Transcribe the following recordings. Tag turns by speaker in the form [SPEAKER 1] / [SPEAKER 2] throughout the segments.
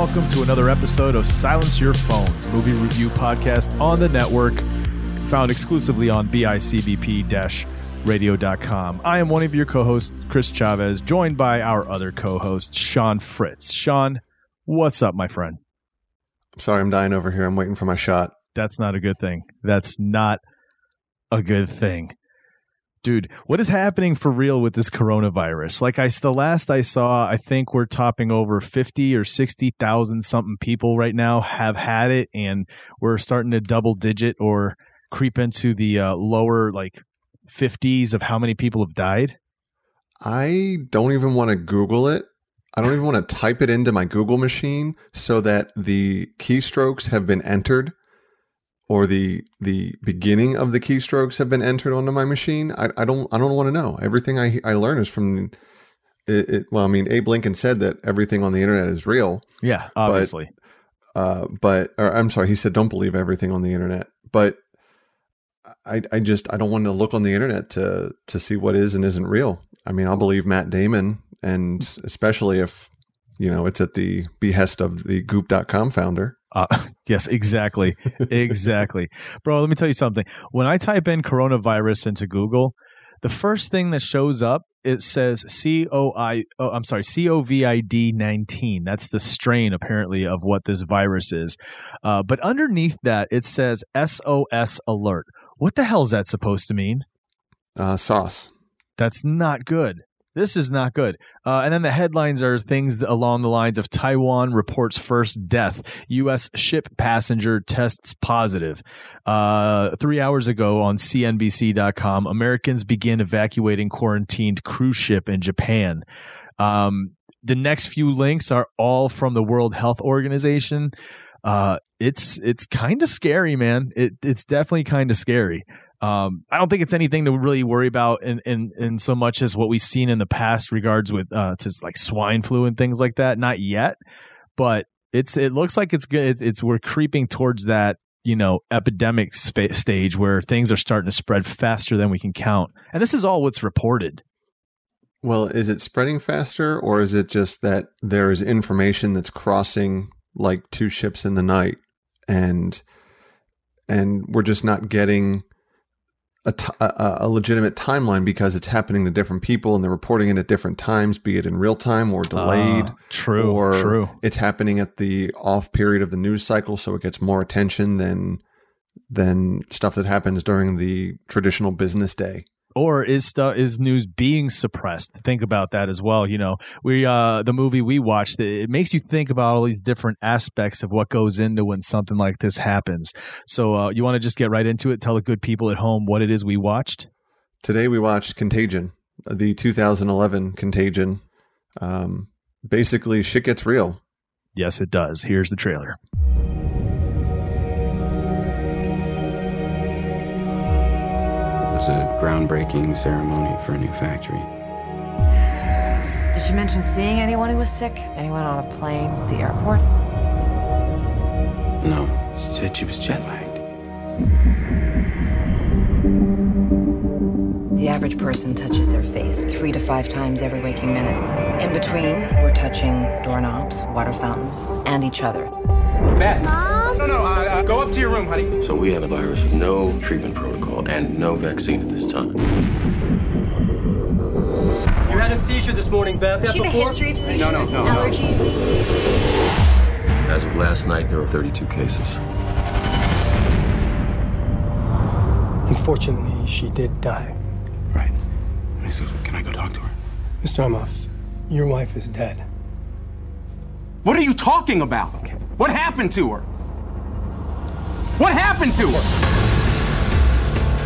[SPEAKER 1] Welcome to another episode of Silence Your Phones, movie review podcast on the network, found exclusively on bicbp radio.com. I am one of your co hosts, Chris Chavez, joined by our other co host, Sean Fritz. Sean, what's up, my friend?
[SPEAKER 2] I'm sorry, I'm dying over here. I'm waiting for my shot.
[SPEAKER 1] That's not a good thing. That's not a good thing. Dude, what is happening for real with this coronavirus? Like I the last I saw, I think we're topping over 50 or 60,000 something people right now have had it and we're starting to double digit or creep into the uh, lower like 50s of how many people have died.
[SPEAKER 2] I don't even want to Google it. I don't even want to type it into my Google machine so that the keystrokes have been entered or the the beginning of the keystrokes have been entered onto my machine. I, I don't I don't want to know. Everything I I learn is from it, it, well, I mean, Abe Lincoln said that everything on the internet is real.
[SPEAKER 1] Yeah, obviously.
[SPEAKER 2] But, uh, but or I'm sorry, he said don't believe everything on the internet. But I I just I don't want to look on the internet to to see what is and isn't real. I mean, I'll believe Matt Damon, and especially if you know it's at the behest of the Goop.com founder.
[SPEAKER 1] Uh, yes, exactly. exactly. Bro, let me tell you something. When I type in coronavirus into Google, the first thing that shows up it says C O I oh, I'm sorry, COVID 19. That's the strain apparently of what this virus is. Uh, but underneath that it says SOS alert. What the hell is that supposed to mean?
[SPEAKER 2] Uh, sauce.
[SPEAKER 1] That's not good. This is not good. Uh, and then the headlines are things along the lines of Taiwan reports first death. U.S. ship passenger tests positive. Uh, three hours ago on CNBC.com, Americans begin evacuating quarantined cruise ship in Japan. Um, the next few links are all from the World Health Organization. Uh, it's it's kind of scary, man. It it's definitely kind of scary. Um, I don't think it's anything to really worry about in, in, in so much as what we've seen in the past regards with uh, to like swine flu and things like that. Not yet, but it's it looks like it's good. It's, it's we're creeping towards that you know epidemic sp- stage where things are starting to spread faster than we can count, and this is all what's reported.
[SPEAKER 2] Well, is it spreading faster, or is it just that there is information that's crossing like two ships in the night, and and we're just not getting a, t- a, a legitimate timeline because it's happening to different people and they're reporting it at different times, be it in real time or delayed. Uh,
[SPEAKER 1] true.
[SPEAKER 2] Or
[SPEAKER 1] true.
[SPEAKER 2] it's happening at the off period of the news cycle, so it gets more attention than than stuff that happens during the traditional business day
[SPEAKER 1] or is stuff is news being suppressed? Think about that as well you know? We uh the movie we watched it makes you think about all these different aspects of what goes into when something like this happens. So uh you want to just get right into it? Tell the good people at home what it is we watched?
[SPEAKER 2] Today we watched contagion the 2011 contagion. Um basically shit gets real.
[SPEAKER 1] Yes it does. Here's the trailer
[SPEAKER 3] was a groundbreaking ceremony for a new factory.
[SPEAKER 4] Did she mention seeing anyone who was sick? Anyone on a plane, the airport?
[SPEAKER 3] No, she said she was jet lagged.
[SPEAKER 4] The average person touches their face three to five times every waking minute. In between, we're touching doorknobs, water fountains, and each other.
[SPEAKER 5] Beth. Mom? No, no, uh, uh, go up to your room, honey.
[SPEAKER 3] So we have a virus with no treatment protocol and no vaccine at this time.
[SPEAKER 5] You had a seizure this morning, Beth.
[SPEAKER 6] She had a history of seizures
[SPEAKER 5] no, no, no,
[SPEAKER 6] allergies.
[SPEAKER 3] As of last night, there are 32 cases.
[SPEAKER 7] Unfortunately, she did die.
[SPEAKER 3] Right. Can I go talk to her?
[SPEAKER 7] Mr. Emhoff,
[SPEAKER 6] Your wife is dead.
[SPEAKER 5] What are you talking about? What happened to her? What happened to her?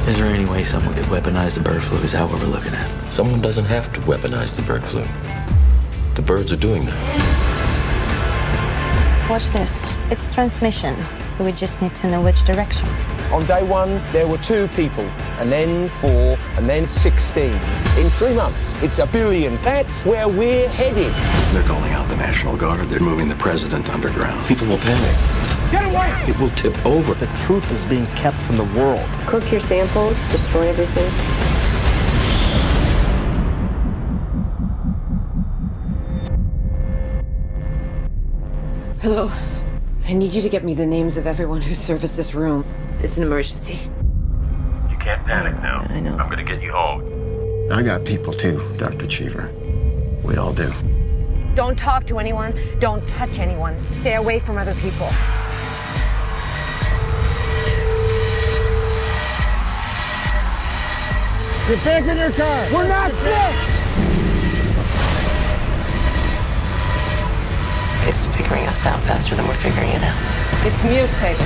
[SPEAKER 3] Is there any way someone could weaponize the bird flu? Is that what we're looking at?
[SPEAKER 7] Someone doesn't have to weaponize the bird flu. The birds are doing that.
[SPEAKER 8] Watch this. It's transmission, so we just need to know which direction.
[SPEAKER 9] On day one, there were two people, and then four, and then 16. In three months, it's a billion. That's where we're headed.
[SPEAKER 7] They're calling out the National Guard. They're moving the president underground. People will panic.
[SPEAKER 5] Get away!
[SPEAKER 7] It will tip over.
[SPEAKER 9] The truth is being kept from the world.
[SPEAKER 8] Cook your samples, destroy everything.
[SPEAKER 4] Hello. I need you to get me the names of everyone who serviced this room. It's an emergency.
[SPEAKER 10] You can't panic now.
[SPEAKER 4] I know.
[SPEAKER 10] I'm gonna get you home.
[SPEAKER 7] I got people too, Dr. Cheever. We all do.
[SPEAKER 8] Don't talk to anyone. Don't touch anyone. Stay away from other people.
[SPEAKER 9] Get back in your car. We're not sick.
[SPEAKER 8] It's figuring us out faster than we're figuring it out. It's mutated.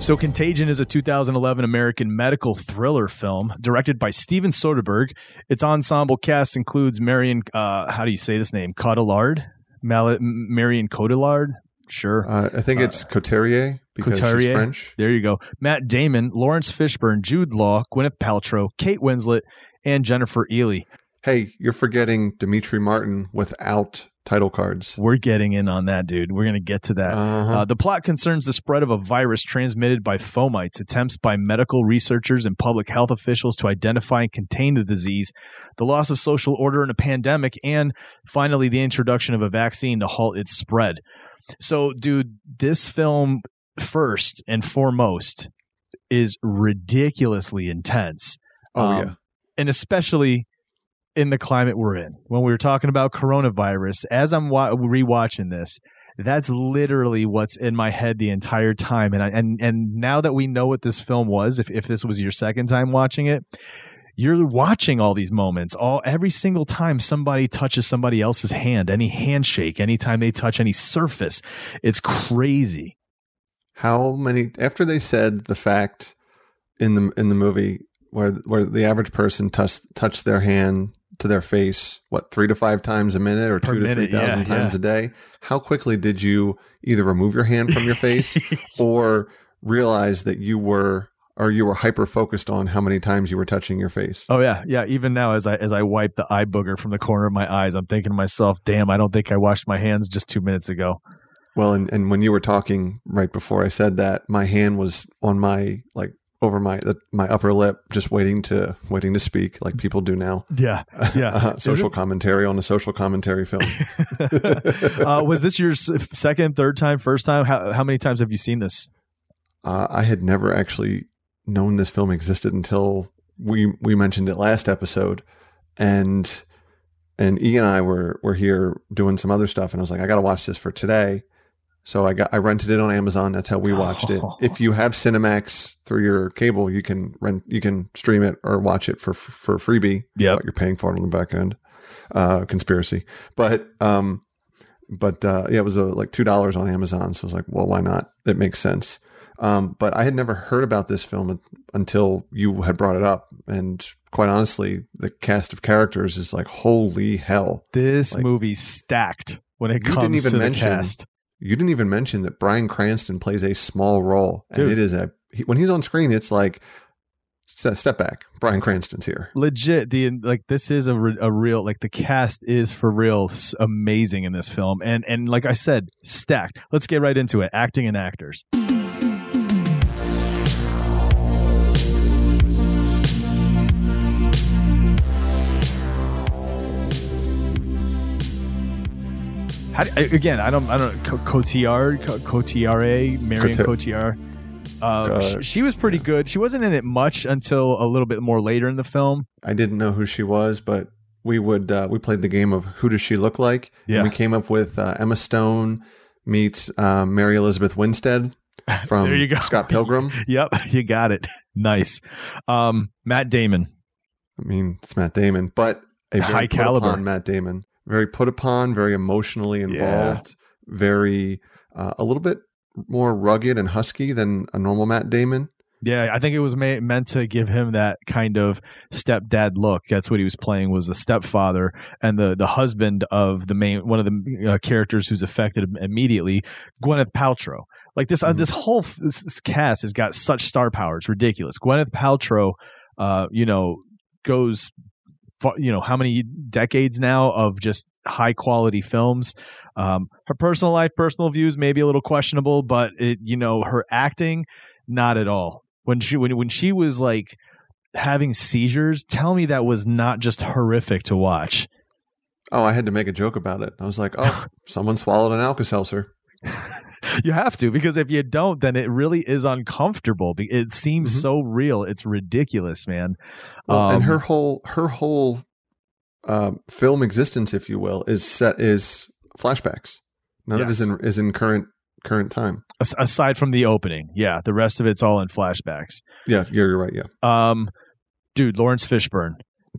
[SPEAKER 1] So, Contagion is a 2011 American medical thriller film directed by Steven Soderbergh. Its ensemble cast includes Marion, uh, how do you say this name? Cotillard? Mal- Marion Cotillard? Sure.
[SPEAKER 2] Uh, I think it's Couturier because she's French.
[SPEAKER 1] There you go. Matt Damon, Laurence Fishburne, Jude Law, Gwyneth Paltrow, Kate Winslet, and Jennifer Ehle.
[SPEAKER 2] Hey, you're forgetting Demetri Martin without title cards.
[SPEAKER 1] We're getting in on that, dude. We're going to get to that.
[SPEAKER 2] Uh-huh.
[SPEAKER 1] Uh, the plot concerns the spread of a virus transmitted by fomites, attempts by medical researchers and public health officials to identify and contain the disease, the loss of social order in a pandemic, and finally the introduction of a vaccine to halt its spread. So, dude, this film, first and foremost, is ridiculously intense.
[SPEAKER 2] Oh
[SPEAKER 1] Um,
[SPEAKER 2] yeah.
[SPEAKER 1] and especially in the climate we're in. When we were talking about coronavirus, as I'm wa- rewatching this, that's literally what's in my head the entire time. And I, and and now that we know what this film was, if if this was your second time watching it, you're watching all these moments. All every single time somebody touches somebody else's hand, any handshake, anytime they touch any surface, it's crazy.
[SPEAKER 2] How many after they said the fact in the in the movie where where the average person touch touched their hand to their face what three to five times a minute or two to three thousand
[SPEAKER 1] yeah,
[SPEAKER 2] times
[SPEAKER 1] yeah.
[SPEAKER 2] a day? How quickly did you either remove your hand from your face or realize that you were or you were hyper focused on how many times you were touching your face?
[SPEAKER 1] Oh yeah, yeah. Even now, as I as I wipe the eye booger from the corner of my eyes, I'm thinking to myself, "Damn, I don't think I washed my hands just two minutes ago."
[SPEAKER 2] Well, and, and when you were talking right before I said that, my hand was on my like over my the, my upper lip, just waiting to waiting to speak, like people do now.
[SPEAKER 1] Yeah, yeah.
[SPEAKER 2] Uh, social commentary on a social commentary film.
[SPEAKER 1] uh, was this your second, third time, first time? How how many times have you seen this?
[SPEAKER 2] uh, I had never actually known this film existed until we we mentioned it last episode, and and E and I were were here doing some other stuff, and I was like, I got to watch this for today. So I got I rented it on Amazon. That's how we watched it. If you have Cinemax through your cable, you can rent, you can stream it or watch it for for freebie. But you're paying for it on the back end. Uh, conspiracy, but um, but uh, yeah, it was uh, like two dollars on Amazon. So I was like, well, why not? It makes sense. Um, but I had never heard about this film until you had brought it up, and quite honestly, the cast of characters is like holy hell.
[SPEAKER 1] This
[SPEAKER 2] Like-
[SPEAKER 1] movie's stacked when it comes
[SPEAKER 2] even
[SPEAKER 1] to
[SPEAKER 2] mention-
[SPEAKER 1] the cast.
[SPEAKER 2] You didn't even mention that Bryan Cranston plays a small role, and it is a he, when he's on screen, it's like step back. Bryan Cranston's here.
[SPEAKER 1] Legit, the like this is a, re- a real like the cast is for real amazing in this film, and and like I said, stacked. Let's get right into it. Acting and actors. How do, again, I don't, I don't, Co- Cotillard, Co- Cotillard, Marion
[SPEAKER 2] Cotil-
[SPEAKER 1] Cotillard. Uh,
[SPEAKER 2] Uh,
[SPEAKER 1] she, she was pretty good. She wasn't in it much until a little bit more later in the film.
[SPEAKER 2] I didn't know who she was, but we would uh, we played the game of who does she look like?
[SPEAKER 1] Yeah.
[SPEAKER 2] And we came up with uh, Emma Stone meets um, Mary Elizabeth Winstead. from
[SPEAKER 1] There you go.
[SPEAKER 2] Scott Pilgrim.
[SPEAKER 1] Yep, you got it. Nice. Um, Matt Damon.
[SPEAKER 2] I mean, it's Matt Damon, but a very
[SPEAKER 1] High caliber.
[SPEAKER 2] Matt Damon. Very put upon, very emotionally involved, very uh, a little bit more rugged and husky than a normal Matt Damon.
[SPEAKER 1] Yeah, I think it was ma- meant to give him that kind of stepdad look. That's what he was playing was the stepfather and the the husband of the main one of the uh, characters who's affected immediately, Gwyneth Paltrow. Like this, uh,
[SPEAKER 2] Mhm.
[SPEAKER 1] this whole f- this, cast has got such star power. It's ridiculous. Gwyneth Paltrow, uh, you know, goes, you know, how many decades now of just high quality films. Um, her personal life, personal views, maybe a little questionable, but it, you know, her acting, not at all. When she when when she was like having seizures, tell me that was not just horrific to watch.
[SPEAKER 2] Oh, I had to make a joke about it. I was like, "Oh, someone swallowed an Alka Seltzer."
[SPEAKER 1] you have to because if you don't, then it really is uncomfortable. It seems
[SPEAKER 2] Mhm.
[SPEAKER 1] so real. It's ridiculous, man.
[SPEAKER 2] Well, and
[SPEAKER 1] Um,
[SPEAKER 2] her whole her whole um, film existence, if you will, is set is flashbacks. None of it is in is in current current time.
[SPEAKER 1] as- aside from the opening, yeah, the rest of it's all in flashbacks.
[SPEAKER 2] Yeah, you're, you're right. Yeah,
[SPEAKER 1] Um, dude, Laurence Fishburne.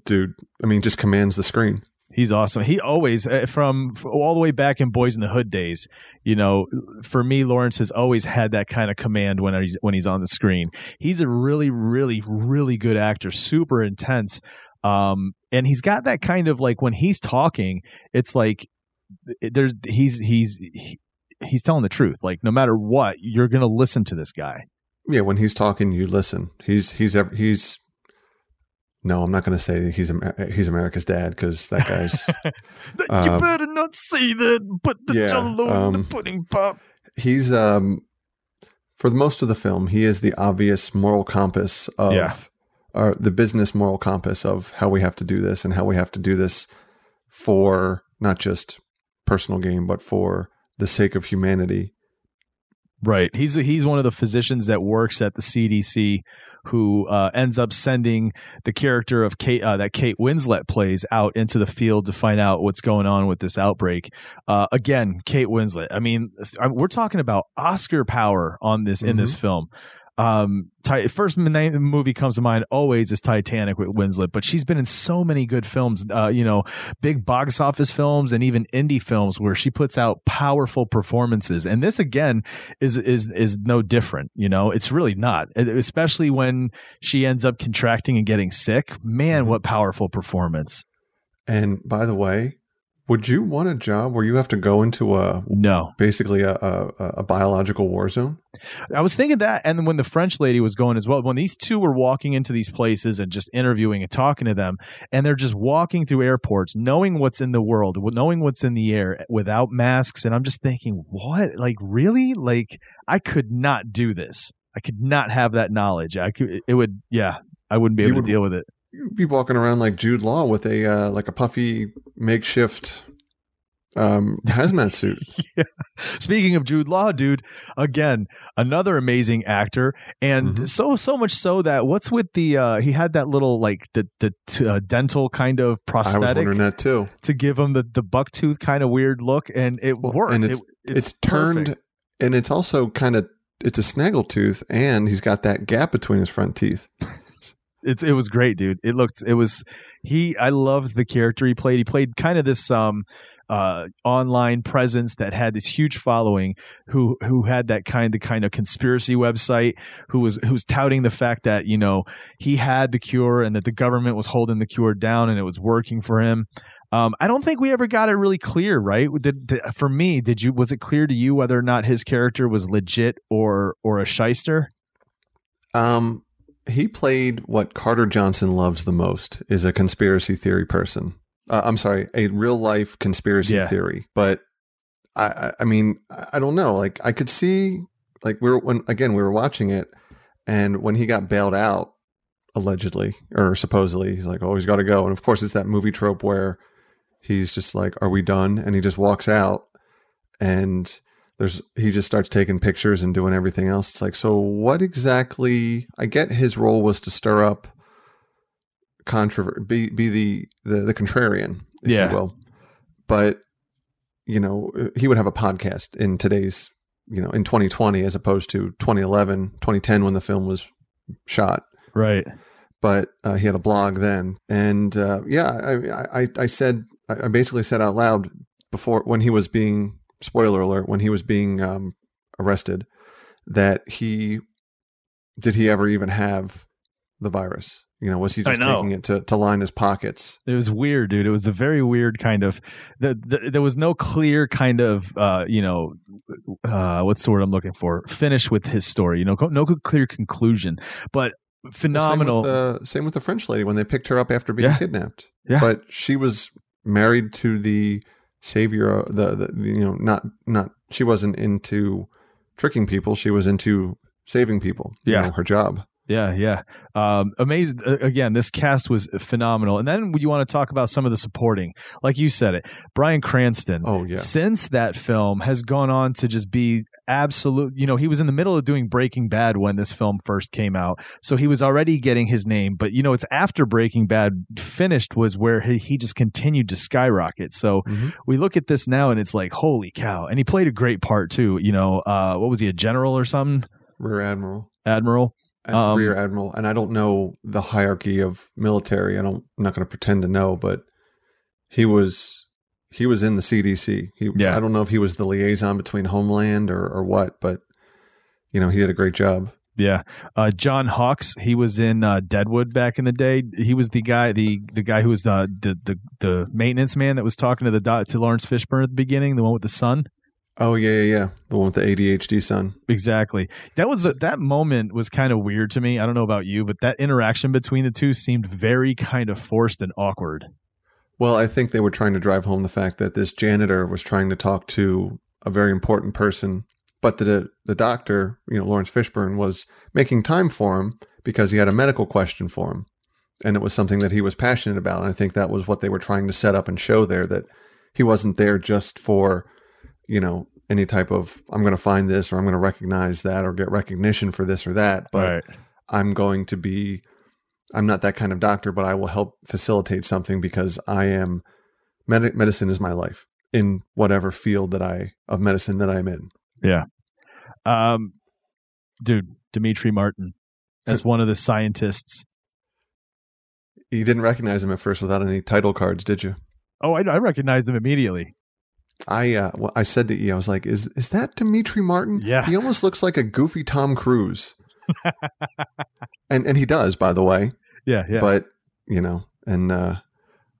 [SPEAKER 2] dude. I mean, just commands the screen.
[SPEAKER 1] He's awesome. He always, uh, from all the way back in Boys in the Hood days, you know, for me, Laurence has always had that kind of command when he's when he's on the screen. He's a really, really, really good actor. Super intense, um, and he's got that kind of like when he's talking, it's like there's he's he's he, he's telling the truth. Like no matter what, you're gonna listen to this guy.
[SPEAKER 2] Yeah, when he's talking, you listen. He's he's he's. No, I'm not going to say he's he's America's dad because that guy's
[SPEAKER 1] you
[SPEAKER 2] Um,
[SPEAKER 1] better not say that. Put the
[SPEAKER 2] yeah,
[SPEAKER 1] jello in the
[SPEAKER 2] um,
[SPEAKER 1] pudding pop.
[SPEAKER 2] he's um for the most of the film he is the obvious moral compass of
[SPEAKER 1] Yeah.
[SPEAKER 2] or the business moral compass of how we have to do this and how we have to do this for not just personal gain but for the sake of humanity
[SPEAKER 1] Right. He's he's one of the physicians that works at the CDC who uh, ends up sending the character of Kate uh, that Kate Winslet plays out into the field to find out what's going on with this outbreak. Uh, again, Kate Winslet. I mean, we're talking about Oscar power on this in this film. Um, Ti- first movie comes to mind always is Titanic with Winslet, but she's been in so many good films, uh, you know, big box office films and even indie films where she puts out powerful performances. And this again is is is no different. You know, it's really not, especially when she ends up contracting and getting sick. Man, what powerful performance!
[SPEAKER 2] and by the way would you want a job where you have to go into a
[SPEAKER 1] No,
[SPEAKER 2] basically a, a, a biological war zone
[SPEAKER 1] I was thinking that, and then when the French lady was going as well, when these two were walking into these places and just interviewing and talking to them, and they're just walking through airports, knowing what's in the world, knowing what's in the air eh, without masks, and I'm just thinking, what? Like, really? Like, I could not do this. I could not have that knowledge. I could. It would. Yeah, I wouldn't be able
[SPEAKER 2] would-
[SPEAKER 1] to deal with it.
[SPEAKER 2] You'd be walking around like Jude Law with a uh, like a puffy makeshift um hazmat suit yeah.
[SPEAKER 1] Speaking of Jude Law, dude, again, another amazing actor, and
[SPEAKER 2] Mhm.
[SPEAKER 1] so so much so that what's with the uh he had that little like the the t- uh, dental kind of prosthetic.
[SPEAKER 2] I was wondering that too
[SPEAKER 1] to give him the the buck tooth kind of weird look, and it
[SPEAKER 2] Well,
[SPEAKER 1] worked.
[SPEAKER 2] and it's
[SPEAKER 1] It-
[SPEAKER 2] it's, turned and it's also kind of it's a snaggle tooth and he's got that gap between his front teeth
[SPEAKER 1] It's it was great, dude. It looked it was he. I loved the character he played. He played kind of this um uh online presence that had this huge following who who had that kind of kind of conspiracy website who was who's touting the fact that you know he had the cure and that the government was holding the cure down and it was working for him um, I don't think we ever got it really clear, right? Did, did, for me, did you was it clear to you whether or not his character was legit or or a shyster?
[SPEAKER 2] um he played what Carter Johnson loves the most is a conspiracy theory person. Uh, I'm sorry a real life conspiracy
[SPEAKER 1] Yeah.
[SPEAKER 2] theory. But I I- mean I- I don't know. Like I could see like we were when again we were watching it and when he got bailed out allegedly or supposedly he's like oh he's got to go. And of course it's that movie trope where he's just like are we done? And he just walks out and there's he just starts taking pictures and doing everything else it's like so what exactly i get his role was to stir up controversy be, be the, the the contrarian if
[SPEAKER 1] Yeah.
[SPEAKER 2] you will but you know he would have a podcast in today's you know, in 2020 as opposed to 2011, 2010 when the film was shot.
[SPEAKER 1] Right.
[SPEAKER 2] But uh, he had a blog then, and uh, yeah, I, I I said I basically said out loud before when he was being spoiler alert when he was being um, arrested that he did he ever even have the virus? You know, was he just taking it to, to line his pockets?
[SPEAKER 1] It was weird, dude. It was a very weird kind of. The, the, there was no clear kind of, uh, you know, uh, what's the word I'm looking for? Finish with his story. You know, no clear conclusion, but phenomenal.
[SPEAKER 2] Same with, the, same with the French lady when they picked her up after being
[SPEAKER 1] Yeah.
[SPEAKER 2] kidnapped.
[SPEAKER 1] Yeah.
[SPEAKER 2] But she was married to the savior. The, the you know not not she wasn't into tricking people. She was into saving people. You
[SPEAKER 1] Yeah.
[SPEAKER 2] know, her job.
[SPEAKER 1] Yeah, yeah. Um, amazing. Uh, again, this cast was phenomenal. And then you want to talk about some of the supporting, like you said it, Bryan Cranston.
[SPEAKER 2] Oh yeah.
[SPEAKER 1] Since that film has gone on to just be absolute, you know, he was in the middle of doing Breaking Bad when this film first came out, so he was already getting his name. But you know, it's after Breaking Bad finished was where he, he just continued to skyrocket. So
[SPEAKER 2] Mhm.
[SPEAKER 1] we look at this now and it's like, holy cow! And he played a great part too. You know, uh, what was he, a general or something?
[SPEAKER 2] Rear admiral.
[SPEAKER 1] Admiral. Um,
[SPEAKER 2] rear admiral and i don't know the hierarchy of military i don't i'm not going to pretend to know but he was he was in the cdc he
[SPEAKER 1] Yeah.
[SPEAKER 2] i don't know if he was the liaison between homeland or or what but you know he did a great job
[SPEAKER 1] Yeah, uh, John Hawkes. He was in uh, Deadwood back in the day. He was the guy, the the guy who was uh, the the the maintenance man that was talking to the do- to Laurence Fishburne at the beginning, the one with the son.
[SPEAKER 2] oh yeah yeah yeah the one with the adhd son
[SPEAKER 1] Exactly. That was the, that moment was kind of weird to me. I don't know about you, but that interaction between the two seemed very kind of forced and awkward.
[SPEAKER 2] Well i think they were trying to drive home the fact that this janitor was trying to talk to a very important person but the the doctor you know laurence fishburne was making time for him because he had a medical question for him and it was something that he was passionate about. And I think that was what they were trying to set up and show there that he wasn't there just for, you know, any type of I'm going to find this or I'm going to recognize that or get recognition for this or that, but I'm going to be I'm not that kind of doctor, but I will help facilitate something because I am med- medicine is my life in whatever field that I of medicine that I'm in. Yeah.
[SPEAKER 1] Um, dude, Demetri Martin as one of the scientists.
[SPEAKER 2] You didn't recognize him at first without any title cards, did you?
[SPEAKER 1] Oh, I, I recognized him immediately.
[SPEAKER 2] I uh, well, I said to E, I was like, "Is is that Demetri Martin?
[SPEAKER 1] Yeah.
[SPEAKER 2] he almost looks like a goofy Tom Cruise." and and he does, by the way.
[SPEAKER 1] Yeah, yeah.
[SPEAKER 2] But you know, and uh,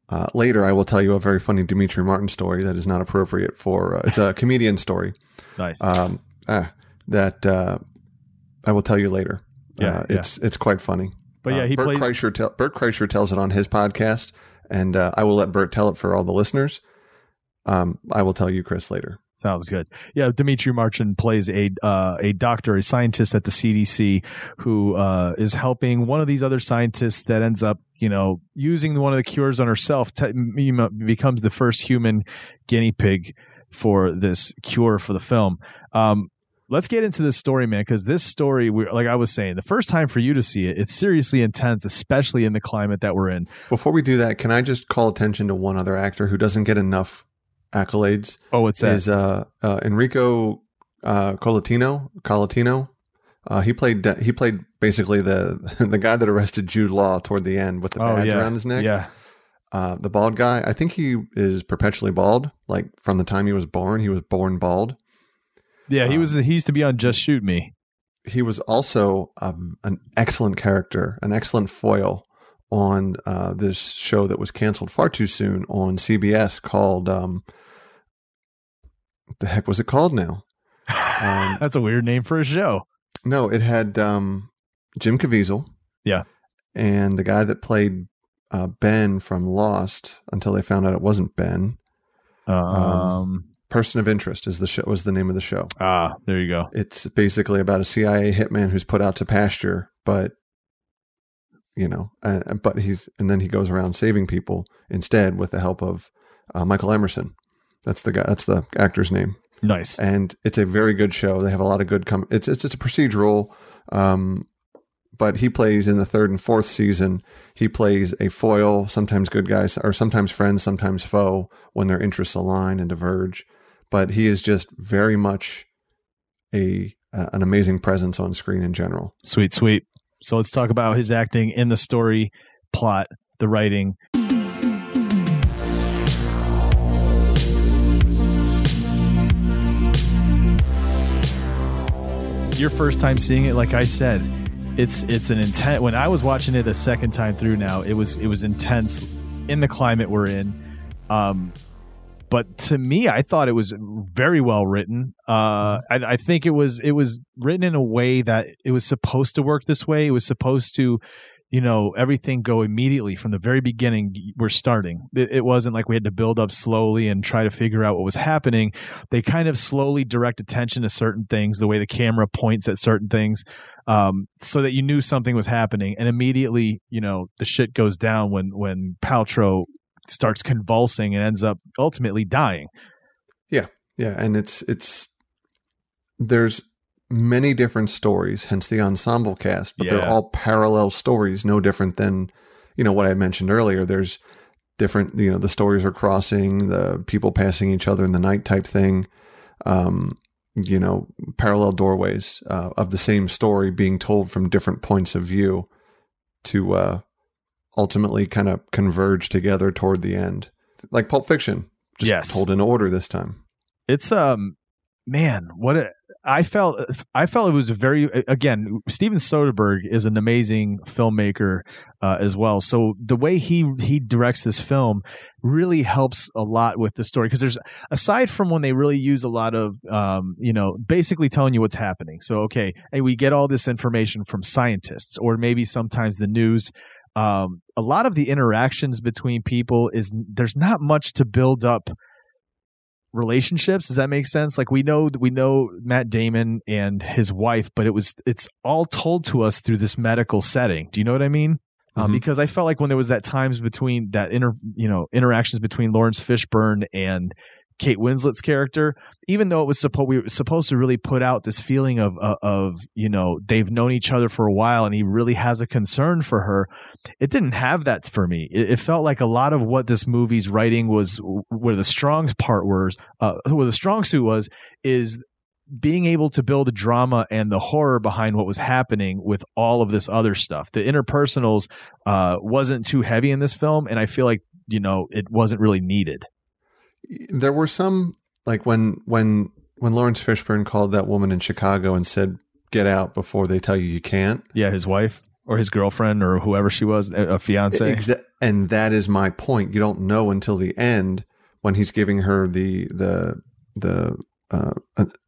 [SPEAKER 2] uh, later I will tell you a very funny Demetri Martin story that is not appropriate for. Uh, it's a comedian story.
[SPEAKER 1] nice.
[SPEAKER 2] Um, ah, that uh, I will tell you later.
[SPEAKER 1] Yeah,
[SPEAKER 2] uh,
[SPEAKER 1] yeah.
[SPEAKER 2] it's it's quite funny.
[SPEAKER 1] But yeah,
[SPEAKER 2] Uh,
[SPEAKER 1] he
[SPEAKER 2] Bert
[SPEAKER 1] played-
[SPEAKER 2] Kreischer. Tell, Bert Kreischer tells it on his podcast, and uh, I will let Bert tell it for all the listeners. Um, I will tell you, Chris, later.
[SPEAKER 1] Sounds good. Yeah, Demetri Martin plays a uh, a doctor, a scientist at the CDC who uh, is helping one of these other scientists that ends up, you know, using one of the cures on herself. Becomes the first human guinea pig for this cure for the film. Um, let's get into this story, man, because this story, we, like I was saying, the first time for you to see it, it's seriously intense, especially in the climate that we're in.
[SPEAKER 2] Before we do that, can I just call attention to one other actor who doesn't get enough accolades?
[SPEAKER 1] Oh, what's that?
[SPEAKER 2] Is uh, uh, Enrico uh, Colatino? Colatino. Uh, he played he played basically the the guy that arrested Jude Law toward the end with the
[SPEAKER 1] oh,
[SPEAKER 2] badge
[SPEAKER 1] yeah.
[SPEAKER 2] around his neck.
[SPEAKER 1] Yeah.
[SPEAKER 2] Uh, the bald guy. I think he is perpetually bald. Like from the time he was born, he was born bald.
[SPEAKER 1] Yeah, he
[SPEAKER 2] Um,
[SPEAKER 1] was. He used to be on Just Shoot Me.
[SPEAKER 2] he was also um, an excellent character, an excellent foil on uh, this show that was canceled far too soon on CBS called um, the heck was it called now? Um,
[SPEAKER 1] That's a weird name for a show.
[SPEAKER 2] no, it had um, Jim Caviezel.
[SPEAKER 1] Yeah.
[SPEAKER 2] and the guy that played uh, Ben from Lost until they found out it wasn't Ben.
[SPEAKER 1] Um,
[SPEAKER 2] Person of Interest is the show was the name of the show.
[SPEAKER 1] ah, there you go.
[SPEAKER 2] It's basically about a CIA hitman who's put out to pasture, but you know, uh, but he's and then he goes around saving people instead with the help of uh, Michael Emerson. That's the guy. That's the actor's name,
[SPEAKER 1] Nice.
[SPEAKER 2] and it's a very good show. They have a lot of good. Com- it's it's it's a procedural, um, but he plays in the third and fourth season. He plays a foil, sometimes good guys, or sometimes friends, sometimes foe when their interests align and diverge. But he is just very much a uh, an amazing presence on screen in general.
[SPEAKER 1] Sweet, sweet. So let's talk about his acting in the story, plot, the writing. Your first time seeing it, like I said, it's it's an intent. When I was watching it the second time through, now it was it was intense in the climate we're in. Um, but to me, I thought it was very well written. Uh, I, I think it was it was written in a way that it was supposed to work this way. It was supposed to, you know, everything go immediately from the very beginning. We're starting. It, it wasn't like we had to build up slowly and try to figure out what was happening. They kind of slowly direct attention to certain things, the way the camera points at certain things, um, so that you knew something was happening, and immediately, you know, the shit goes down when when Paltrow starts convulsing and ends up ultimately dying.
[SPEAKER 2] Yeah, yeah, and it's it's there's many different stories, hence the ensemble cast, but they're all parallel stories, no different than you know what I mentioned earlier. There's different, you know, the stories are crossing, the people passing each other in the night type thing. Um, you know, parallel doorways uh, of the same story being told from different points of view to uh, ultimately kind of converge together toward the end, like Pulp Fiction, just
[SPEAKER 1] Yes.
[SPEAKER 2] told in order this time.
[SPEAKER 1] it's um man what a, i felt i felt it was a very again steven soderbergh is an amazing filmmaker uh, as well. So the way he he directs this film really helps a lot with the story. Because there's aside from when they really use a lot of um you know basically telling you what's happening. So okay hey we get all this information from scientists or maybe sometimes the news. Um, a lot of the interactions between people is there's not much to build up relationships. Does that make sense? Like we know we know matt damon and his wife but it was it's all told to us through this medical setting. Do you know what i mean? Um,
[SPEAKER 2] Mhm.
[SPEAKER 1] because i felt like when there was that times between that inter you know interactions between laurence fishburne and kate winslet's character even though it was supposed we were supposed to really put out this feeling of uh, of you know they've known each other for a while and he really has a concern for her it didn't have that for me. It, it felt like a lot of what this movie's writing was, where the strong part was, uh, where the strong suit was, is being able to build drama and the horror behind what was happening with all of this other stuff. The interpersonals uh, wasn't too heavy in this film, and I feel like you know it wasn't really needed.
[SPEAKER 2] There were some like when when when Laurence Fishburne called that woman in Chicago and said, "Get out before they tell you you can't."
[SPEAKER 1] Yeah, his wife or his girlfriend or whoever she was, a, fiance.
[SPEAKER 2] Exa- and that is my point. You don't know until the end when he's giving her the the the uh,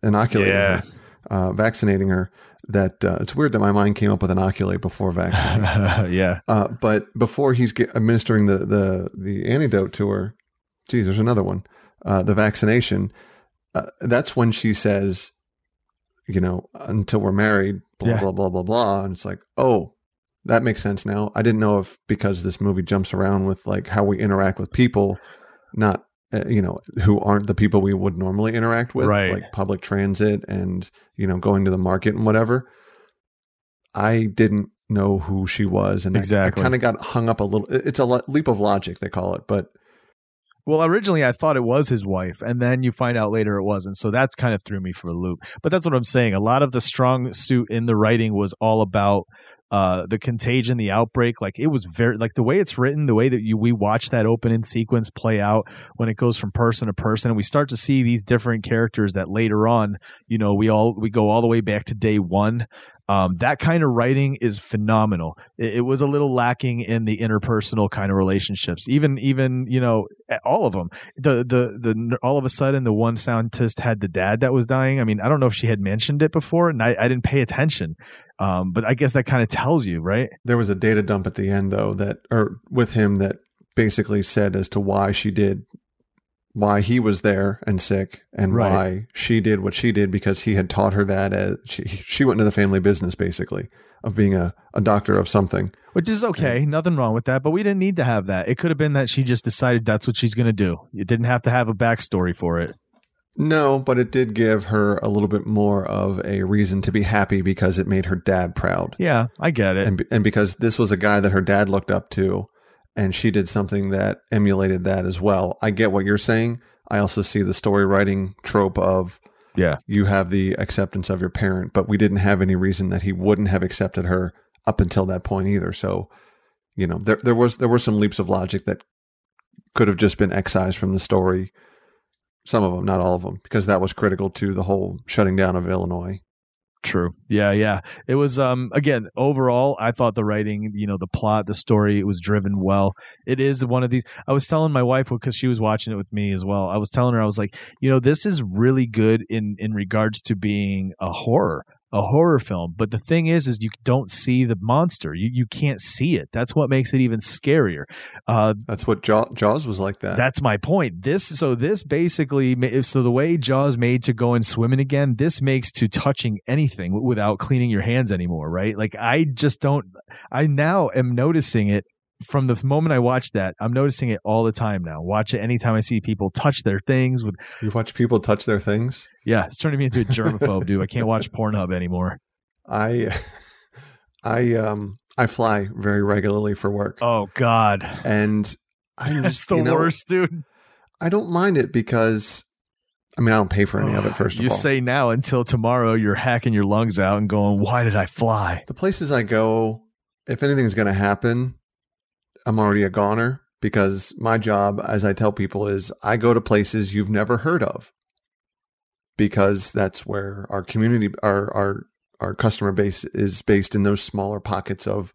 [SPEAKER 2] inoculating
[SPEAKER 1] Yeah.
[SPEAKER 2] her, uh, vaccinating her. That uh, it's weird that my mind came up with inoculate before vaccine.
[SPEAKER 1] yeah,
[SPEAKER 2] Uh, but before he's ge- administering the, the the antidote to her, geez, there's another one. Uh, the vaccination. Uh, that's when she says, you know, until we're married, blah
[SPEAKER 1] Yeah.
[SPEAKER 2] blah blah blah blah, and it's like, oh, that makes sense now. I didn't know if because this movie jumps around with like how we interact with people, not uh, you know who aren't the people we would normally interact with,
[SPEAKER 1] Right.
[SPEAKER 2] like public transit and you know going to the market and whatever. I didn't know who she was, and I-
[SPEAKER 1] Exactly.
[SPEAKER 2] I, kind of got hung up a little. It's a leap of logic they call it, but
[SPEAKER 1] Well, originally I thought it was his wife, and then you find out later it wasn't. So that's kind of threw me for a loop. But that's what I'm saying. A lot of the strong suit in the writing was all about uh, the contagion, the outbreak. Like it was very like the way it's written, the way that you we watch that opening sequence play out when it goes from person to person, and we start to see these different characters that later on, you know, we all we go all the way back to day one. Um, that kind of writing is phenomenal. It, it was a little lacking in the interpersonal kind of relationships. Even even you know all of them. The the the all of a sudden the one scientist had the dad that was dying. I mean, I don't know if she had mentioned it before, and I, I didn't pay attention. Um, but I guess that kind of tells you, right?
[SPEAKER 2] there was a data dump at the end though that or with him that basically said as to why she did why he was there and sick and
[SPEAKER 1] Right.
[SPEAKER 2] why she did what she did because he had taught her that as she, she went into the family business basically of being a, a doctor of something
[SPEAKER 1] Which is okay, nothing wrong with that. But we didn't need to have that. It could have been that she just decided that's what she's going to do. You didn't have to have a backstory for it.
[SPEAKER 2] no but it did give her a little bit more of a reason to be happy because it made her dad proud
[SPEAKER 1] Yeah, I get it.
[SPEAKER 2] and and because this was a guy that her dad looked up to and she did something that emulated that as well i get what you're saying i also see the story writing trope of
[SPEAKER 1] Yeah.
[SPEAKER 2] you have the acceptance of your parent, but we didn't have any reason that he wouldn't have accepted her up until that point either. So, you know, there there was there were some leaps of logic that could have just been excised from the story. Some of them, not all of them, because that was critical to the whole shutting down of Illinois.
[SPEAKER 1] True. Yeah, yeah. It was um again, overall, I thought the writing, you know, the plot, the story, it was driven well. It is one of these I was telling my wife because she was watching it with me as well. I was telling her I was like, you know, this is really good in in regards to being a horror a horror film but the thing is is you don't see the monster you you can't see it that's what makes it even scarier uh
[SPEAKER 2] That's what Jaw- Jaws was like that.
[SPEAKER 1] that's my point. This so this basically so the way Jaws made to go and swimming again, this makes to touching anything without cleaning your hands anymore, right? Like I just don't. I now am noticing it from the moment I watched that. I'm noticing it all the time now. Watch it anytime I see people touch their things with.
[SPEAKER 2] you watch people touch their things.
[SPEAKER 1] Yeah, it's turning me into a germaphobe, dude. I can't watch Pornhub anymore.
[SPEAKER 2] I I um I fly very regularly for work.
[SPEAKER 1] Oh God,
[SPEAKER 2] And I
[SPEAKER 1] that's the
[SPEAKER 2] know,
[SPEAKER 1] worst, dude.
[SPEAKER 2] I don't mind it because I mean I don't pay for any of it first of all.
[SPEAKER 1] you say now until tomorrow, you're hacking your lungs out and going, "Why did I fly?"
[SPEAKER 2] the places I go, if anything's going to happen, I'm already a goner because my job, as I tell people, is I go to places you've never heard of because that's where our community, our our our customer base is based in those smaller pockets of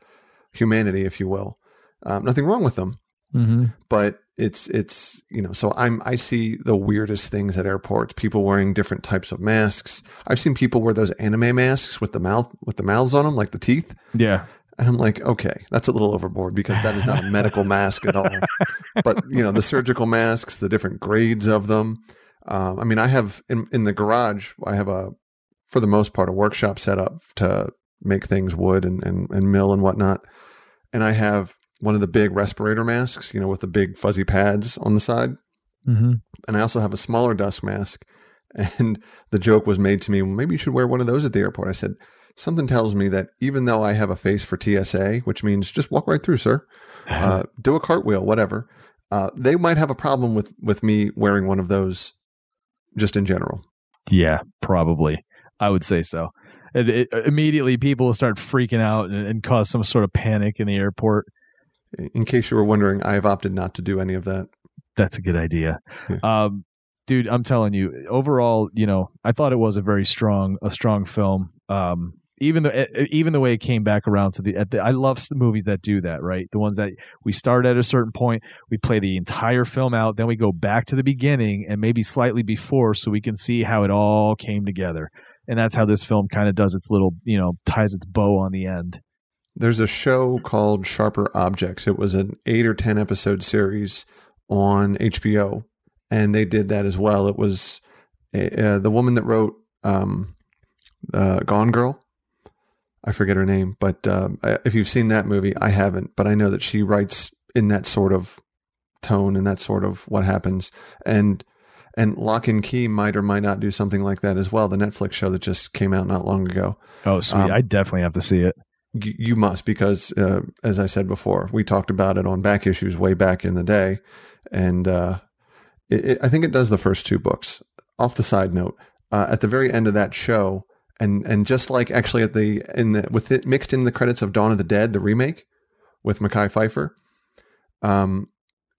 [SPEAKER 2] humanity, if you will. Um, nothing wrong with them,
[SPEAKER 1] Mm-hmm.
[SPEAKER 2] but it's it's you know so i'm i see the weirdest things at airports people wearing different types of masks i've seen people wear those anime masks with the mouth with the mouths on them like the teeth
[SPEAKER 1] Yeah.
[SPEAKER 2] And i'm like okay that's a little overboard because that is not a medical mask at all but you know the surgical masks the different grades of them um, i mean i have in, in the garage i have a for the most part a workshop set up to make things wood and, and, and mill and whatnot and i have one of the big respirator masks, you know, with the big fuzzy pads on the side.
[SPEAKER 1] Mm-hmm.
[SPEAKER 2] And I also have a smaller dust mask. And the joke was made to me, well, maybe you should wear one of those at the airport. I said, something tells me that even though I have a face for TSA, which means just walk right through, sir, uh, do a cartwheel, whatever, uh, they might have a problem with, with me wearing one of those just in general.
[SPEAKER 1] Yeah, probably. I would say so. It, it, immediately, people will start freaking out and, and cause some sort of panic in the airport.
[SPEAKER 2] In case you were wondering, I have opted not to do any of that.
[SPEAKER 1] That's a good idea,
[SPEAKER 2] Yeah.
[SPEAKER 1] um, dude. I'm telling you. Overall, you know, I thought it was a very strong, a strong film. Um, even the even the way it came back around to the, at the I love movies that do that, right? The ones that we start at a certain point, we play the entire film out, then we go back to the beginning and maybe slightly before, so we can see how it all came together. And that's how this film kind of does its little, you know, ties its bow on the end.
[SPEAKER 2] There's a show called Sharper Objects. It was an eight or 10 episode series on HBO, and they did that as well. It was uh, the woman that wrote um, uh, Gone Girl. I forget her name, but um, if you've seen that movie, I haven't, but I know that she writes in that sort of tone and that sort of what happens. And and Locke and Key might or might not do something like that as well. The Netflix show that just came out not long ago
[SPEAKER 1] Oh, sweet!
[SPEAKER 2] Um,
[SPEAKER 1] I definitely have to see it.
[SPEAKER 2] you, you must because uh, as i said before we talked about it on back issues way back in the day and uh, it, it, i think it does the first two books off the side note uh, at the very end of that show and and just like actually at the in the with it mixed in the credits of dawn of the dead the remake with Mekhi Phifer um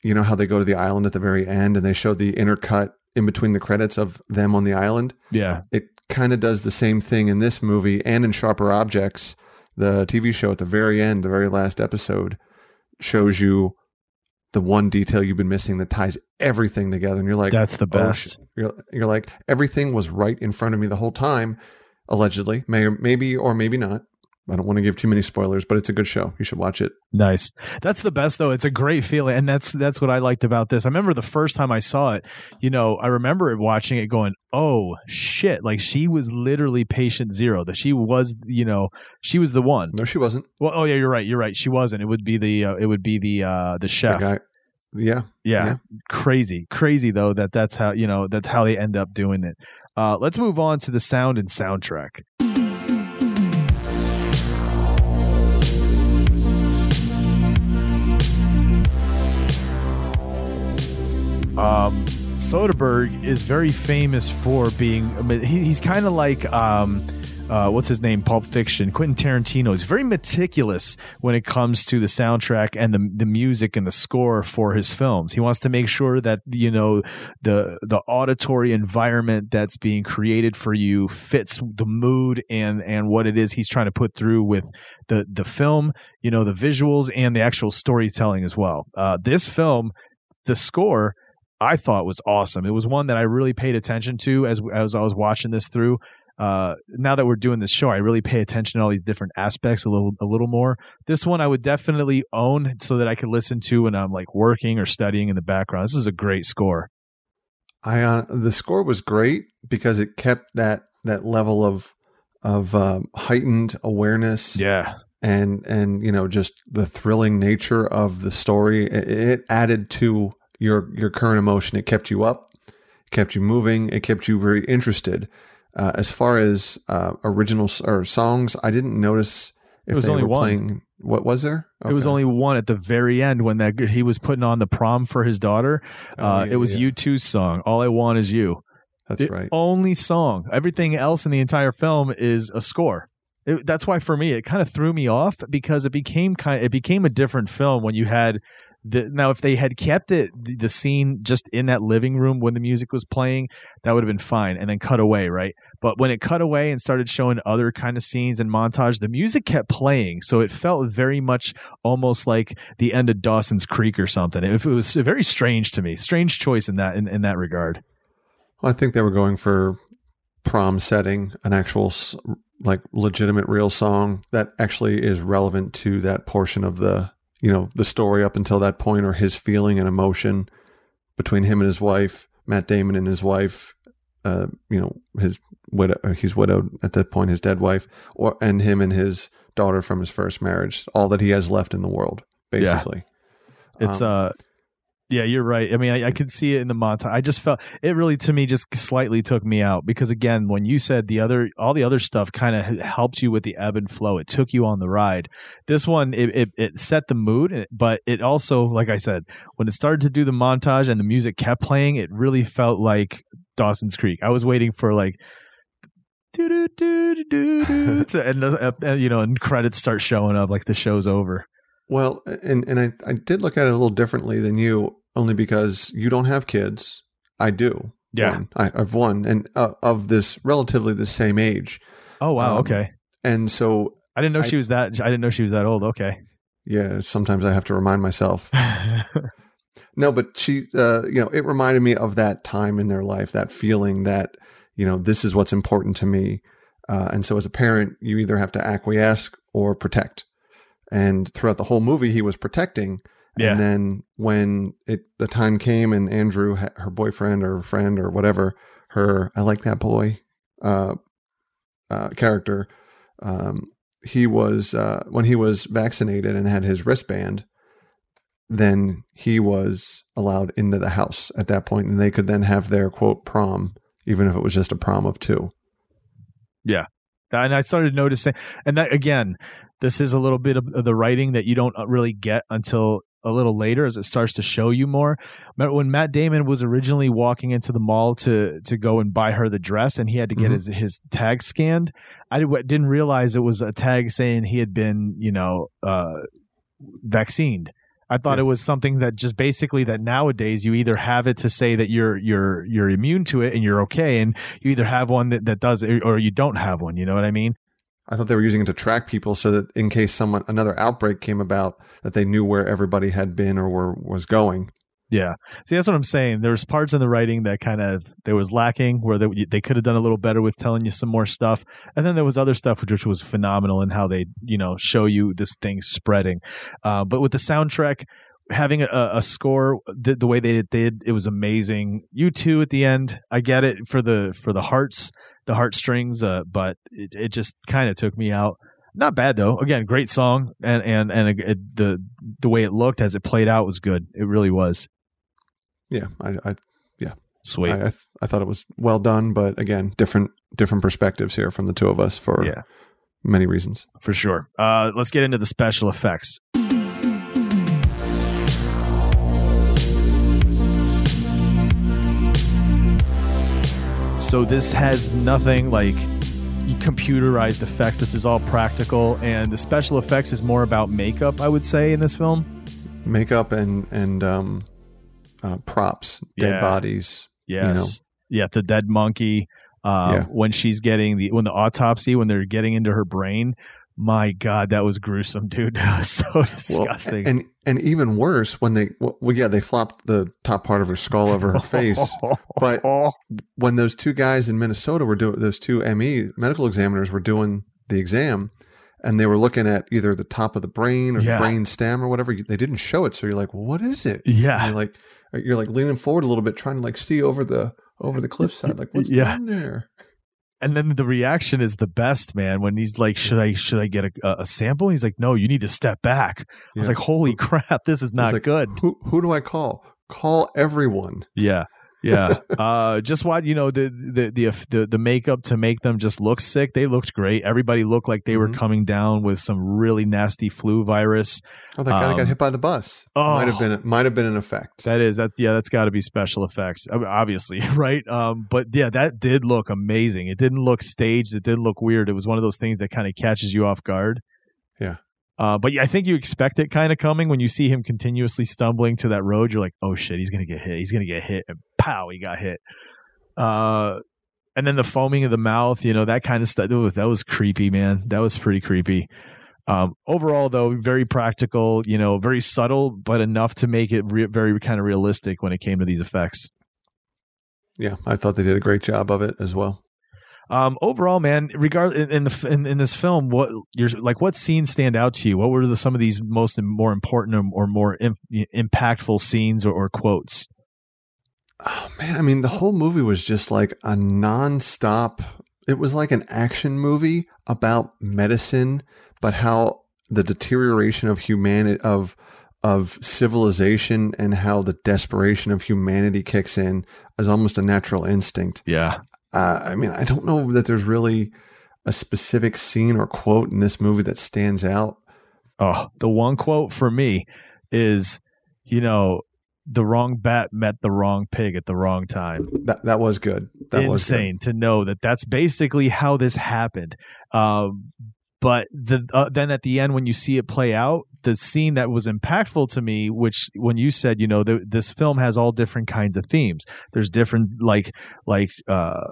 [SPEAKER 2] you know how they go to the island at the very end and they show the intercut in between the credits of them on the island
[SPEAKER 1] Yeah,
[SPEAKER 2] it kind of does the same thing in this movie and in Sharper Objects, the TV show at the very end, the very last episode shows you the one detail you've been missing that ties everything together. And you're like,
[SPEAKER 1] that's the
[SPEAKER 2] "Oh,
[SPEAKER 1] best.
[SPEAKER 2] shit." you're, you're like, everything was right in front of me the whole time, allegedly, may maybe or maybe not. I don't want to give too many spoilers, but it's a good show. You should watch it.
[SPEAKER 1] Nice. That's the best though. It's a great feeling, and that's that's what I liked about this. I remember the first time I saw it. You know, I remember watching it, going, "Oh shit!" Like she was literally patient zero. That she was, you know, she was the one.
[SPEAKER 2] No, she wasn't.
[SPEAKER 1] Well, oh yeah, you're right. You're right. She wasn't. It would be the uh, it would be the uh, the
[SPEAKER 2] The
[SPEAKER 1] chef.
[SPEAKER 2] guy. Yeah.
[SPEAKER 1] yeah.
[SPEAKER 2] Yeah.
[SPEAKER 1] crazy, crazy though that that's how you know that's how they end up doing it. Uh, let's move on to the sound and soundtrack. Um, Soderbergh is very famous for being. He's kind of like. Um, uh, what's his name? Pulp Fiction. Quentin Tarantino is very meticulous when it comes to the soundtrack and the the music and the score for his films. He wants to make sure that you know the the auditory environment that's being created for you fits the mood and and what it is he's trying to put through with the the film. You know the visuals and the actual storytelling as well. Uh, this film, the score. I thought was awesome. It was one that I really paid attention to as as I was watching this through uh, now that we're doing this show, I really pay attention to all these different aspects a little a little more. This one I would definitely own so that I could listen to when I'm like working or studying in the background. This is a great score.
[SPEAKER 2] I uh, the score was great because it kept that that level of of um, heightened awareness.
[SPEAKER 1] Yeah.
[SPEAKER 2] And and you know just the thrilling nature of the story. It, it added to your your current emotion. It kept you up, it kept you moving. It kept you very interested. Uh, as far as uh, original or songs, I didn't notice if
[SPEAKER 1] it was
[SPEAKER 2] they
[SPEAKER 1] only
[SPEAKER 2] were
[SPEAKER 1] one.
[SPEAKER 2] playing. What was there?
[SPEAKER 1] It was only one at the very end when that he was putting on the prom for his daughter.
[SPEAKER 2] Oh,
[SPEAKER 1] uh,
[SPEAKER 2] yeah,
[SPEAKER 1] it was
[SPEAKER 2] yeah.
[SPEAKER 1] U2's song, "All I Want Is You."
[SPEAKER 2] That's
[SPEAKER 1] the
[SPEAKER 2] right.
[SPEAKER 1] only song. Everything else in the entire film is a score. It, that's why for me it kind of threw me off because it became kind it became a different film when you had the now if they had kept it the, the scene just in that living room when the music was playing that would have been fine and then cut away right? But when it cut away and started showing other kind of scenes and montage the music kept playing so it felt very much almost like the end of Dawson's Creek or something. It, it was very strange to me strange choice in that in, in that regard.
[SPEAKER 2] Well, I think they were going for prom setting, an actual like legitimate real song that actually is relevant to that portion of the you know the story up until that point, or his feeling and emotion between him and his wife, Matt Damon and his wife. Uh, you know his widow. uh, He's widowed at that point. His dead wife, or and him and his daughter from his first marriage. All that he has left in the world, basically. yeah.
[SPEAKER 1] It's
[SPEAKER 2] Um,
[SPEAKER 1] uh yeah, you're right. I mean, I, I could see it in the montage. I just felt it really to me just slightly took me out because again, when you said the other all the other stuff kind of helped you with the ebb and flow. It took you on the ride. This one it it, it set the mood, but it also, like I said, when it started to do the montage and the music kept playing, it really felt like Dawson's Creek. I was waiting for like do do do do do and uh, you know, and credits start showing up like the show's over.
[SPEAKER 2] Well, and and I I did look at it a little differently than you, only because you don't have kids. I do.
[SPEAKER 1] Yeah.
[SPEAKER 2] One. I, I've one, and uh, of this relatively the same age,
[SPEAKER 1] Oh wow,
[SPEAKER 2] Um,
[SPEAKER 1] okay.
[SPEAKER 2] and so
[SPEAKER 1] I didn't know
[SPEAKER 2] I-
[SPEAKER 1] she was that. I didn't know she was that old. Okay.
[SPEAKER 2] yeah, sometimes I have to remind myself. No, but she, uh, you know, it reminded me of that time in their life, that feeling that, you know, this is what's important to me. Uh, and so as a parent, you either have to acquiesce or protect. And throughout the whole movie, he was protecting.
[SPEAKER 1] Yeah.
[SPEAKER 2] And then when it the time came and Andrew, her boyfriend or friend or whatever, her I like that boy uh, uh, character, um, he was uh, when he was vaccinated and had his wristband, then he was allowed into the house at that point, and they could then have their quote prom, even if it was just a prom of two.
[SPEAKER 1] Yeah, and I started noticing, and that again, this is a little bit of the writing that you don't uh, really get until a little later as it starts to show you more. Remember when Matt Damon was originally walking into the mall to to go and buy her the dress, and he had to get
[SPEAKER 2] Mhm.
[SPEAKER 1] his his tag scanned. I did- didn't realize it was a tag saying he had been, you know, uh, vaccinated. I thought
[SPEAKER 2] Yeah.
[SPEAKER 1] it was something that just basically that nowadays you either have it to say that you're you're you're immune to it and you're okay, and you either have one that, that does it or you don't have one. You know what I mean?
[SPEAKER 2] I thought they were using it to track people so that in case someone another outbreak came about, that they knew where everybody had been or were was going.
[SPEAKER 1] Yeah. See, that's what I'm saying. There's parts in the writing that kind of there was lacking where they, they could have done a little better with telling you some more stuff. And then there was other stuff which, was phenomenal in how they, you know, show you this thing spreading. Uh, but with the soundtrack, having a, a score the, the way they did, it was amazing. U2 at the end. I get it for the for the hearts, the heartstrings, uh, but it, it just kind of took me out. Not bad though. Again, great song, and and and it, the the way it looked as it played out was good. It really was.
[SPEAKER 2] Yeah, I I,
[SPEAKER 1] Sweet.
[SPEAKER 2] I, I, th- I thought it was well done, but again, different different perspectives here from the two of us for
[SPEAKER 1] Yeah.
[SPEAKER 2] many reasons.
[SPEAKER 1] for sure. Uh, let's get into the special effects. So this has nothing like computerized effects. This is all practical, and the special effects is more about makeup. I would say in this film,
[SPEAKER 2] Makeup and and um, uh, props, dead
[SPEAKER 1] Yeah.
[SPEAKER 2] bodies.
[SPEAKER 1] yes,
[SPEAKER 2] You know.
[SPEAKER 1] yeah, the dead monkey. Uh,
[SPEAKER 2] Yeah.
[SPEAKER 1] When she's getting the when the autopsy, when they're getting into her brain, my God, that was gruesome, dude. That was so
[SPEAKER 2] Well,
[SPEAKER 1] disgusting.
[SPEAKER 2] and and even worse when they well, well, yeah they flopped the top part of her skull over her face. but when those two guys in Minnesota were doing those two ME medical examiners were doing the exam and they were looking at either the top of the brain or
[SPEAKER 1] Yeah.
[SPEAKER 2] the brain stem or whatever they didn't show it so you're like well, what is it
[SPEAKER 1] Yeah.
[SPEAKER 2] And you're like you're like leaning forward a little bit trying to like see over the over the cliffside like what's
[SPEAKER 1] Yeah.
[SPEAKER 2] down there
[SPEAKER 1] and then the reaction is the best, man. When he's like, "Should I should I get a, a sample?" He's like, "No, you need to step back." I was like, "Holy crap, this is not
[SPEAKER 2] like,
[SPEAKER 1] good."
[SPEAKER 2] who who do I call call everyone
[SPEAKER 1] Yeah. Yeah. uh just what you know the, the the the the makeup to make them just look sick. They looked great. Everybody looked like they were
[SPEAKER 2] Mhm.
[SPEAKER 1] coming down with some really nasty flu virus.
[SPEAKER 2] oh that guy that
[SPEAKER 1] Um,
[SPEAKER 2] got hit by the bus
[SPEAKER 1] oh.
[SPEAKER 2] might have been might have been an effect
[SPEAKER 1] That is that's yeah, that's got to be special effects. Obviously, right? Um but yeah, that did look amazing. It didn't look staged. It didn't look weird. It was one of those things that kind of catches you off guard.
[SPEAKER 2] Yeah.
[SPEAKER 1] Uh, but yeah, I think you expect it kind of coming when you see him continuously stumbling to that road. You're like, oh shit, he's gonna get hit. He's gonna get hit, pow, he got hit. Uh, and then the foaming of the mouth, you know, that kind of stuff. That was, that was creepy, man. That was pretty creepy. Um, overall, though, very practical. You know, very subtle, but enough to make it re- very kind of realistic when it came to these effects.
[SPEAKER 2] yeah I thought they did a great job of it as well
[SPEAKER 1] Um, overall, man, regard in, in the in, in this film, what you're like, what scenes stand out to you? What were the, some of these most more important or, or more im- impactful scenes or, or quotes?
[SPEAKER 2] Man, I mean the whole movie was just like a nonstop. It was like an action movie about medicine, but how the deterioration of humanity of of civilization and how the desperation of humanity kicks in as almost a natural instinct.
[SPEAKER 1] Yeah,
[SPEAKER 2] Uh, I mean, I don't know that there's really a specific scene or quote in this movie that stands out.
[SPEAKER 1] Oh, the one quote for me is, you know, the wrong bat met the wrong pig at the wrong time.
[SPEAKER 2] That that was good. That was good.
[SPEAKER 1] Insane to know that that's basically how this happened. Um, but the uh, then at the end when you see it play out, the scene that was impactful to me, which when you said, you know, th- this film has all different kinds of themes. There's different like like uh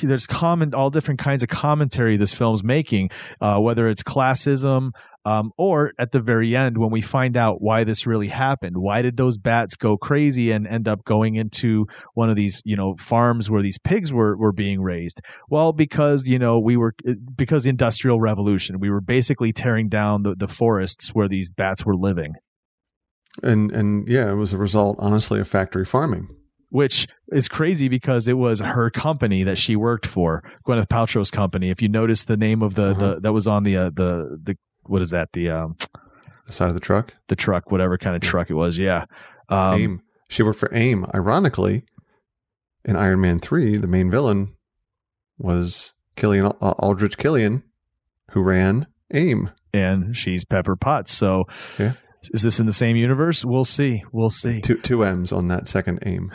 [SPEAKER 1] there's common all different kinds of commentary this film's making uh, whether it's classism um, or at the very end when we find out why this really happened. Why did those bats go crazy and end up going into one of these you know farms where these pigs were were being raised? Well because you know we were because the industrial revolution we were basically tearing down the, the forests where these bats were living.
[SPEAKER 2] And and yeah, it was a result, honestly, of factory farming.
[SPEAKER 1] Which is crazy because it was her company that she worked for, Gwyneth Paltrow's company. If you notice the name of the,
[SPEAKER 2] Uh-huh.
[SPEAKER 1] the that was on the uh, the the what is that the um
[SPEAKER 2] The side of the truck.
[SPEAKER 1] the truck whatever kind of truck it was yeah um,
[SPEAKER 2] AIM. She worked for AIM. Ironically, in Iron Man 3, the main villain was Killian Aldrich Killian, who ran AIM.
[SPEAKER 1] and she's Pepper Potts. So
[SPEAKER 2] Yeah.
[SPEAKER 1] Is this in the same universe? We'll see. We'll see.
[SPEAKER 2] Two, two M's on that second AIM.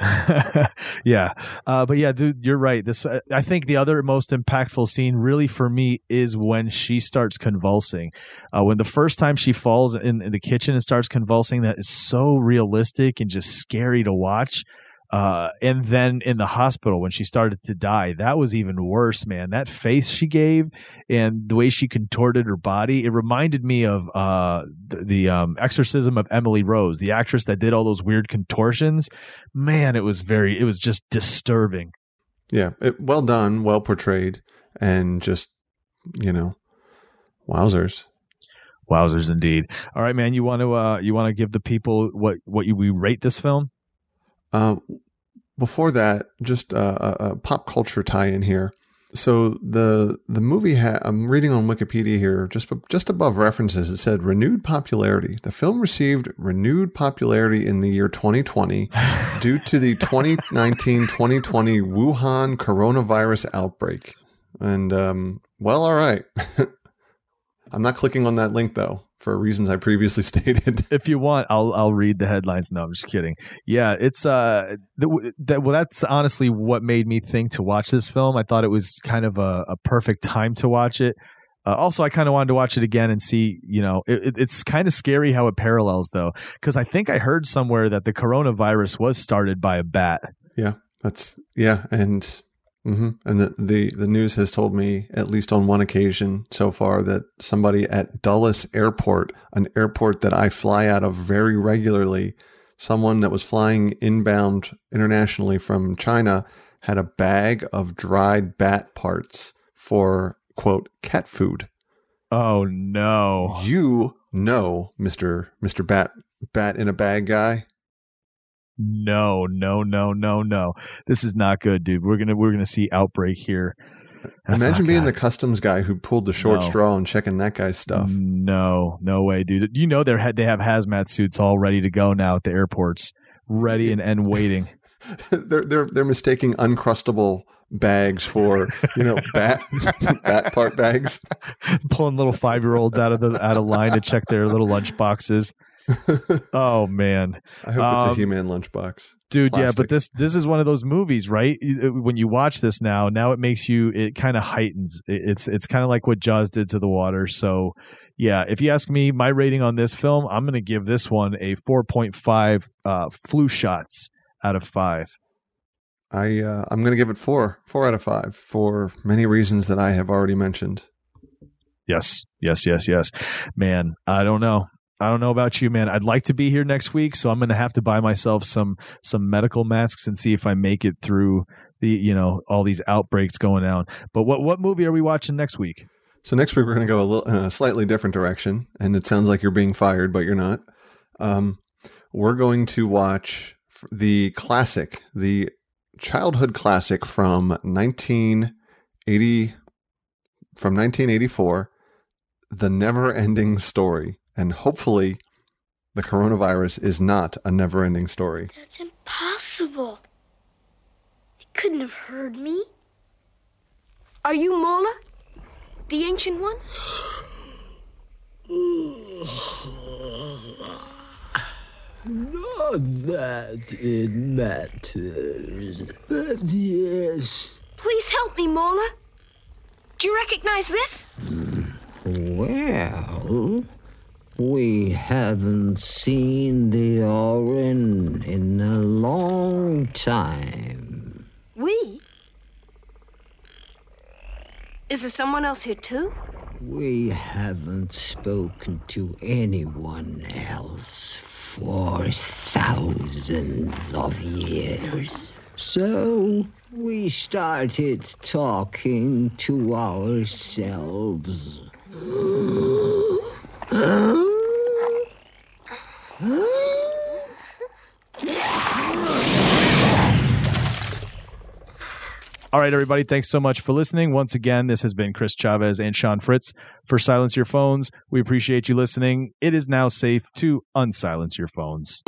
[SPEAKER 1] yeah, uh, but yeah, dude, you're right. This, I think, the other most impactful scene, really for me, is when she starts convulsing. Uh, when the first time she falls in, in the kitchen and starts convulsing, that is so realistic and just scary to watch. Uh, and then in the hospital when she started to die, that was even worse, man. That face she gave and the way she contorted her body, it reminded me of uh, the, the um, exorcism of Emily Rose, the actress that did all those weird contortions. Man, it was very, it was just disturbing.
[SPEAKER 2] Yeah, it, well done, well portrayed, and just, you know, wowzers.
[SPEAKER 1] Wowzers, indeed. All right, man. You want to uh, you want to give the people what what you we rate this film?
[SPEAKER 2] Uh, before that, just a, a pop culture tie-in here. So the the movie ha- I'm reading on Wikipedia here, just just above references, it said renewed popularity. The film received renewed popularity in the year 2020 due to the 2019-2020 Wuhan coronavirus outbreak. And um, well, all right. I'm not clicking on that link though. For reasons I previously stated.
[SPEAKER 1] if you want, I'll I'll read the headlines. No, I'm just kidding. Yeah, it's uh th- that well, that's honestly what made me think to watch this film. I thought it was kind of a, a perfect time to watch it. Uh, also, I kind of wanted to watch it again and see. You know, it, it- it's kind of scary how it parallels though, because I think I heard somewhere that the coronavirus was started by a bat.
[SPEAKER 2] Yeah, that's yeah, and hmm and the, the the news has told me at least on one occasion so far that somebody at Dulles Airport, an airport that I fly out of very regularly, someone that was flying inbound internationally from China had a bag of dried bat parts for quote cat food.
[SPEAKER 1] Oh no!
[SPEAKER 2] You know, Mister Mister Bat Bat in a bag guy.
[SPEAKER 1] No, no, no, no, no. This is not good, dude. We're gonna we're gonna see outbreak here. That's
[SPEAKER 2] Imagine being the customs guy who pulled the short
[SPEAKER 1] No.
[SPEAKER 2] straw and checking that guy's stuff.
[SPEAKER 1] No, no way, dude. You know they're they have hazmat suits all ready to go now at the airports, ready and, and waiting.
[SPEAKER 2] they're they're they're mistaking uncrustable bags for you know bat bat part bags.
[SPEAKER 1] Pulling little five year olds out of the out of line to check their little lunch boxes. Oh man,
[SPEAKER 2] I hope it's a
[SPEAKER 1] Um,
[SPEAKER 2] He-Man lunchbox.
[SPEAKER 1] dude yeah but this this is one of those movies right? When you watch this now now it makes you it kind of heightens. It's it's kind of like what jaws did to the water. So yeah if you ask me my rating on this film i'm going to give this one a 4.5 uh flu shots out of 5
[SPEAKER 2] I uh, I'm going to give it four four out of five for many reasons that I have already mentioned.
[SPEAKER 1] yes yes yes yes. Man i don't know I don't know about you, man. I'd like to be here next week, so I'm going to have to buy myself some some medical masks and see if I make it through the you know all these outbreaks going on. But what what movie are we watching next week?
[SPEAKER 2] So next week we're going to go a little in a slightly different direction, and it sounds like you're being fired, but you're not. Um, we're going to watch the classic, the childhood classic from 1980, from 1984, The Never Ending Story, and hopefully, the coronavirus is not a never ending story.
[SPEAKER 6] That's impossible. They couldn't have heard me. Are you Morla? The ancient one?
[SPEAKER 11] Not that it matters, but yes.
[SPEAKER 6] Please help me, Morla. Do you recognize this?
[SPEAKER 11] Well, we haven't seen the Auryn in a long time.
[SPEAKER 6] We? Is there someone else here too?
[SPEAKER 11] We haven't spoken to anyone else for thousands of years. So we started talking to ourselves.
[SPEAKER 1] All right, everybody. Thanks so much for listening. Once again, this has been Chris Chavez and Sean Fritz for Silence Your Phones. We appreciate you listening. It is now safe to unsilence your phones.